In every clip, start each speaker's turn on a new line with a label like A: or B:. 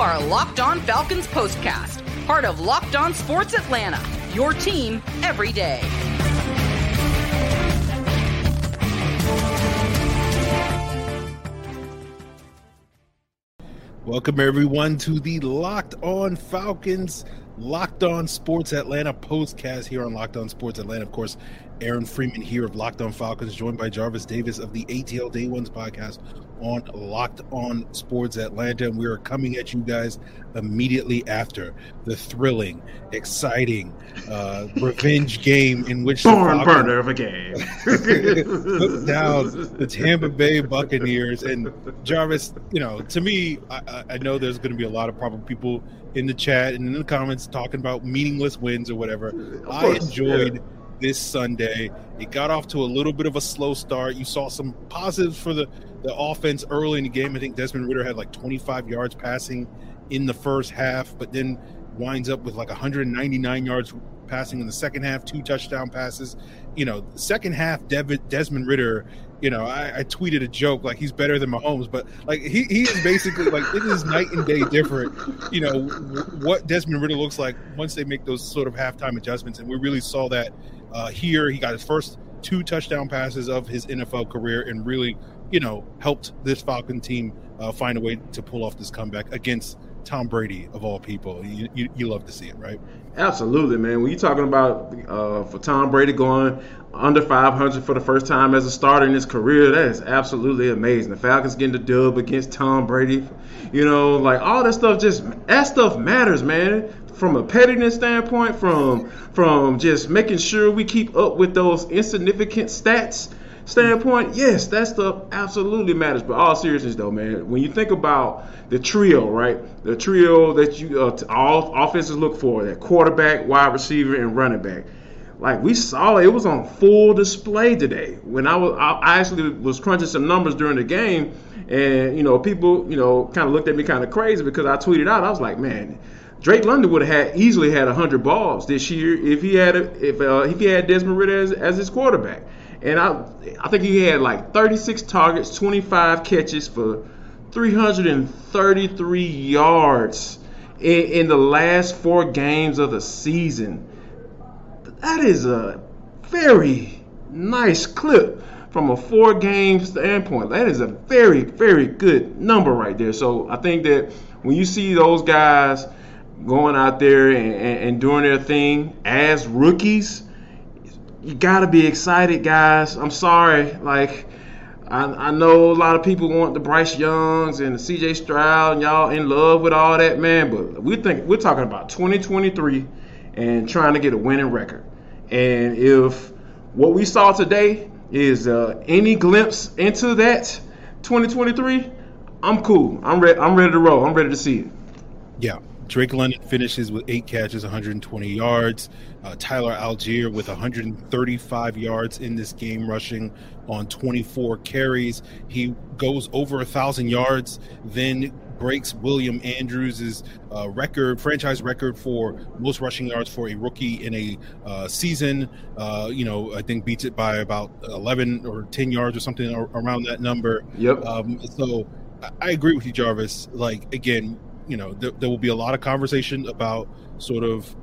A: are Locked On Falcons Postcast, part of Locked On Sports Atlanta, your team every day.
B: Welcome, everyone, to the Locked On Falcons, Locked On Sports Atlanta postcast here on Locked On Sports Atlanta. Of course, Aaron Freeman here of Locked On Falcons, joined by Jarvis Davis of the ATL Day Ones podcast on Locked On Sports Atlanta. And we are coming at you guys immediately after the thrilling, exciting uh, revenge game in which
C: barn burner of a game
B: took down the Tampa Bay Buccaneers. And Jarvis, you know, to me, I, I know there's going to be a lot of probably people in the chat and in the comments talking about meaningless wins or whatever. I enjoyed. Yeah this Sunday. It got off to a little bit of a slow start. You saw some positives for the, the offense early in the game. I think Desmond Ridder had like 25 yards passing in the first half, but then winds up with like 199 yards passing in the second half, two touchdown passes. You know, second half, Desmond Ridder. you know, I, I, tweeted a joke like he's better than Mahomes, but like he, he is basically like it is night and day different. You know w- what Desmond Ridder looks like once they make those sort of halftime adjustments, and we really saw that uh, here. He got his first two touchdown passes of his NFL career and really, you know, helped this Falcon team uh, find a way to pull off this comeback against Tom Brady of all people. You, you, you love to see it, right?
C: Absolutely, man. When you're talking about uh, for Tom Brady going under 500 for the first time as a starter in his career, that is absolutely amazing. The Falcons getting the dub against Tom Brady, you know, like all that stuff. Just that stuff matters, man from a pettiness standpoint, from from just making sure we keep up with those insignificant stats standpoint, yes, that stuff absolutely matters. But all seriousness, though, man, when you think about the trio, right, the trio that you uh, all offenses look for, that quarterback, wide receiver, and running back. Like we saw, it was on full display today. When I was, I actually was crunching some numbers during the game, and you know, people, you know, kind of looked at me kind of crazy because I tweeted out, I was like, man Drake London would have had easily had hundred balls this year if he had a, if uh, if he had Desmond Ridder as, as his quarterback. And I I think he had like 36 targets, 25 catches for 333 yards in, in the last four games of the season. That is a very nice clip from a four game standpoint. That is a very, very good number right there. So I think that when you see those guys going out there and, and, and doing their thing as rookies, you got to be excited, guys. I'm sorry. Like, I, I, know a lot of people want the Bryce Youngs and the CJ Stroud and y'all in love with all that, man. But we think we're talking about 2023 and trying to get a winning record. And if what we saw today is uh, any glimpse into that 2023, I'm cool. I'm ready. I'm ready to roll. I'm ready to see it.
B: Yeah, Drake London finishes with eight catches, 120 yards. Uh, Tyler Allgeier with 135 yards in this game, rushing on 24 carries. He goes over a thousand yards, then breaks William Andrews' uh, record, franchise record for most rushing yards for a rookie in a uh, season. Uh, you know, I think beats it by about 11 or 10 yards or something around that number.
C: Yep.
B: Um, so I agree with you, Jarvis. Like again, you know, there, there will be a lot of conversation about sort of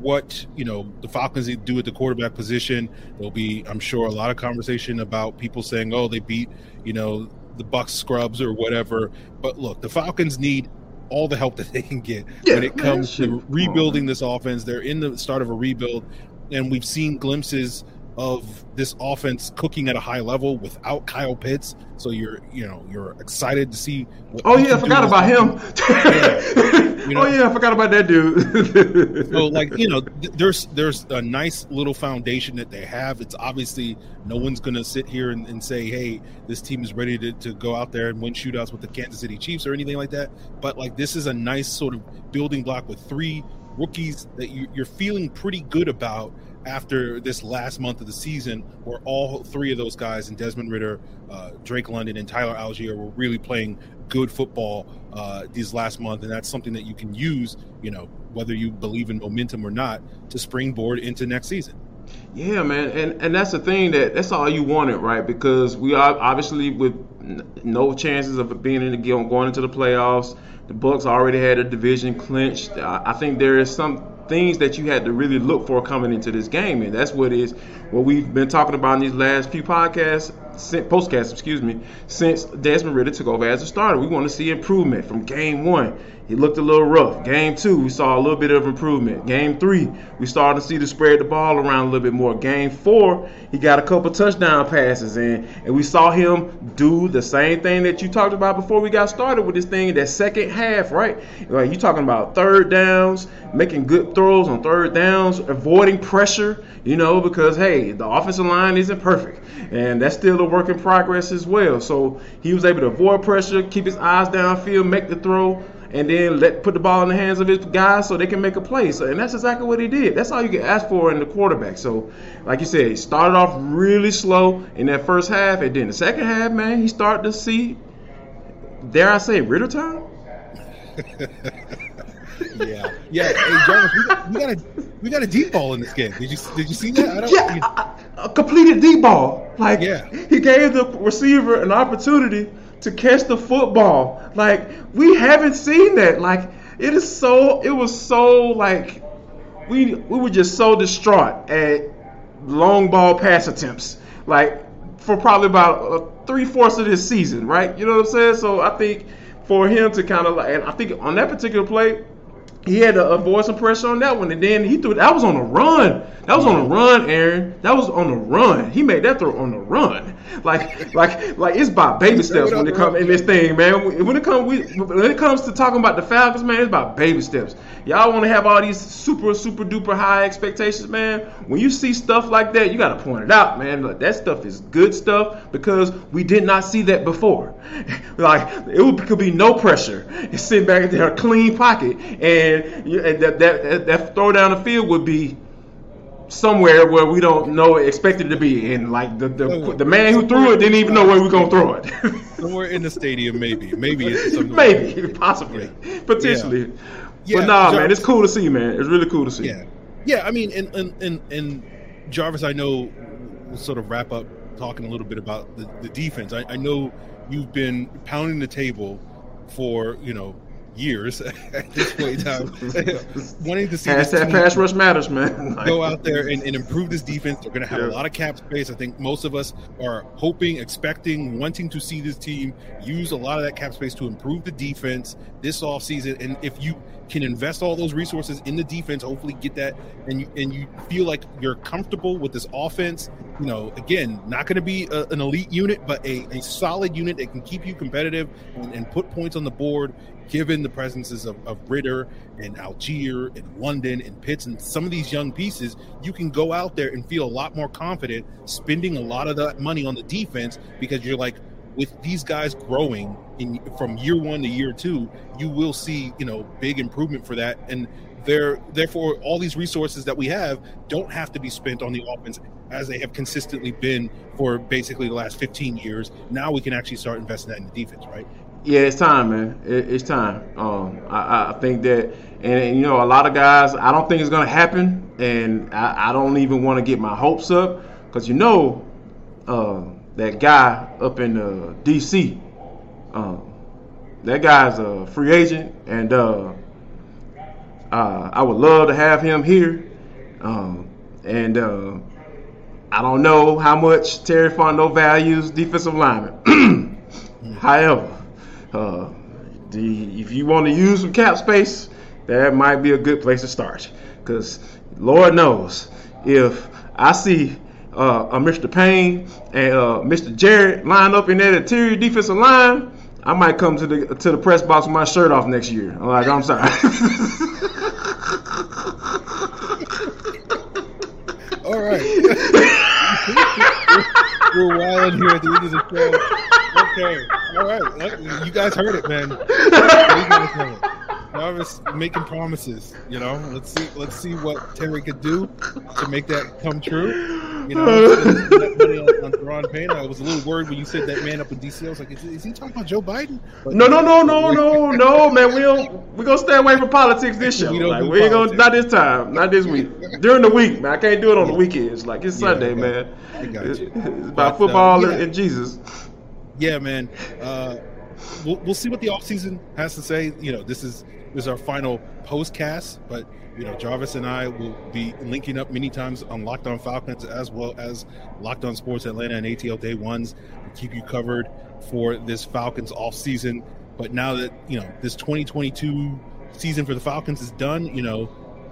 B: what you know the Falcons do at the quarterback position. There'll be, I'm sure, a lot of conversation about people saying, "Oh, they beat you know the Bucks scrubs or whatever." But look, the Falcons need all the help that they can get yeah, when it comes man, to rebuilding this offense. They're in the start of a rebuild, and we've seen glimpses of this offense cooking at a high level without Kyle Pitts. So you're, you know, you're excited to see.
C: oh yeah, I forgot about him. yeah. you know? Oh yeah, I forgot about that dude.
B: so like you know, th- there's there's a nice little foundation that they have. It's obviously no one's going to sit here and, and, say, hey, this team is ready to, to go out there and win shootouts with the Kansas City Chiefs or anything like that. But like this is a nice sort of building block with three rookies that you, you're feeling pretty good about after this last month of the season, where all three of those guys, and Desmond Ridder, uh, Drake London, and Tyler Allgeier were really playing good football uh, these last month, and that's something that you can use, you know, whether you believe in momentum or not, to springboard into next season.
C: Yeah, man, and and that's the thing that that's all you wanted, right? Because we are obviously with no chances of being in the game, going into the playoffs. The Bucks already had a division clinched. I think there is some things that you had to really look for coming into this game, and that's what is what we've been talking about in these last few podcasts postcast, excuse me, since Desmond Ridder took over as a starter. We want to see improvement from game one. He looked a little rough. Game two, we saw a little bit of improvement. Game three, we started to see the spread the ball around a little bit more. Game four, he got a couple touchdown passes in, and we saw him do the same thing that you talked about before we got started with this thing. That second half, right? Like you talking about third downs, making good throws on third downs, avoiding pressure. You know, because hey, the offensive line isn't perfect, and that's still a work in progress as well. So he was able to avoid pressure, keep his eyes downfield, make the throw and then let put the ball in the hands of his guys so they can make a play. So, and that's exactly what he did. That's all you can ask for in the quarterback. So, like you said, he started off really slow in that first half, and then the second half, man, he started to see, dare I say, Ridder time.
B: yeah, yeah. Hey, Jarvis, we got, we got a we got a deep ball in this game. Did you did you see that?
C: I don't, yeah, a, a completed deep ball. Like yeah. he gave the receiver an opportunity to catch the football. Like we haven't seen that. Like it is so. It was so like we we were just so distraught at long ball pass attempts. Like for probably about uh, three fourths of this season, right? You know what I'm saying? So I think for him to kind of like, and I think on that particular play, he had to avoid some pressure on that one, and then he threw. That was on a run. That was on a run, Aaron. That was on a run. He made that throw on a run. Like, like, like it's by baby steps when it comes in this thing, man. When it comes, when it comes to talking about the Falcons, man, it's about baby steps. Y'all want to have all these super, super duper high expectations, man. When you see stuff like that, you got to point it out, man. Like, that stuff is good stuff because we did not see that before. like, it could be no pressure. Sit back there, a clean pocket, and, and that, that that throw down the field would be somewhere where we don't know expected to be, and like the the, the man who threw it didn't even know where we are gonna throw it.
B: somewhere in the stadium, maybe, maybe,
C: maybe, possibly, yeah. potentially. Yeah. Yeah, but nah, Jarvis, man, it's cool to see, man. It's really cool to see.
B: Yeah, yeah. I mean, and and and, and Jarvis, I know we'll sort of wrap up talking a little bit about the, the defense. I, I know you've been pounding the table for you know years at this point in time, wanting to see
C: Hashtag pass rush matters, man.
B: go out there and, and, improve this defense. They're going to have yeah. a lot of cap space. I think most of us are hoping, expecting, wanting to see this team use a lot of that cap space to improve the defense this offseason. And if you can invest all those resources in the defense, hopefully get that, and you, and you feel like you're comfortable with this offense. You know, again, not going to be a, an elite unit, but a, a solid unit that can keep you competitive and, and put points on the board given the presences of, of Ridder and Allgeier and London and Pitts and some of these young pieces, you can go out there and feel a lot more confident spending a lot of that money on the defense because you're like, with these guys growing in from year one to year two, you will see, you know, big improvement for that. And there, therefore, all these resources that we have don't have to be spent on the offense as they have consistently been for basically the last 15 years. Now we can actually start investing that in the defense, right?
C: Yeah, it's time, man. It, it's time. Um, I, I, think that, and, and, you know, a lot of guys, I don't think it's going to happen, and I, I, don't even want to get my hopes up because you know uh, that guy up in uh, D.C. Um, that guy's a free agent, and uh, uh, I would love to have him here. Um, and uh, I don't know how much Terry Fontenot values defensive linemen. However, uh, the, if you want to use some cap space, that might be a good place to start. Because Lord knows, if I see uh, Mr. Payne and uh, Mr. Jarrett line up in that interior defensive line, I might come to the to the press box with my shirt off next year. I'm like, I'm sorry.
B: All right. We're wilding here at the end of the show okay. All right. You guys heard it, man. Jarvis making promises. You know, let's see. Let's see what Terry could do to make that come true. You know, money on, on Daron Payne. I was a little worried when you said that man up in DC. I was like, is, is he talking about Joe Biden?
C: But no, no, no, no, no, no, man. We don't. We gonna stay away from politics this show. We, don't like, we ain't gonna. Not this time. Not this week. During the week, man. I can't do it on the weekends. Like it's yeah, Sunday, man. I got you. It's about but, football uh, yeah. and Jesus.
B: Yeah, man. Uh, we'll, we'll see what the off season has to say. You know, this is this is our final postcast, but you know, Jarvis and I will be linking up many times on Locked On Falcons as well as Locked On Sports Atlanta and ATL Day Ones to keep you covered for this Falcons off season. But now that you know this 2022 season for the Falcons is done, you know,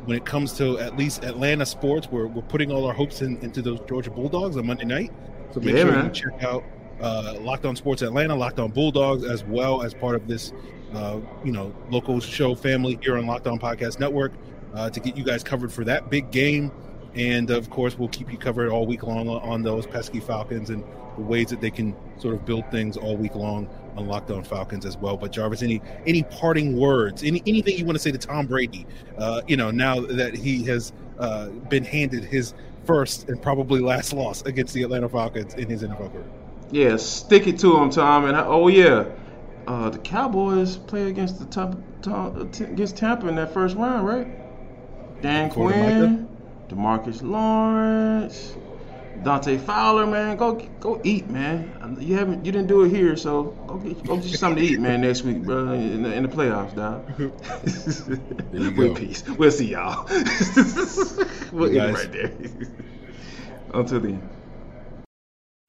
B: when it comes to at least Atlanta sports, we're, we're putting all our hopes in, into those Georgia Bulldogs on Monday night. So make yeah, sure man. you check out uh, Locked On Sports Atlanta, Locked On Bulldogs, as well as part of this, uh, you know, local show family here on Locked On Podcast Network uh, to get you guys covered for that big game. And of course, we'll keep you covered all week long on those pesky Falcons and the ways that they can sort of build things all week long on Locked On Falcons as well. But Jarvis, any any parting words, any anything you want to say to Tom Brady? Uh, you know, now that he has uh, been handed his first and probably last loss against the Atlanta Falcons in his NFL career.
C: Yeah, stick it to him, Tom. And oh yeah, uh, the Cowboys play against the top, top against Tampa in that first round, right? Dan Quinn, Demarcus Lawrence, Dante Fowler, man, go go eat, man. You haven't, you didn't do it here, so go get go get you something to eat, man, next week, bro, in the, in the playoffs, dog. we'll peace. We'll see y'all. we'll eat right there. Until then.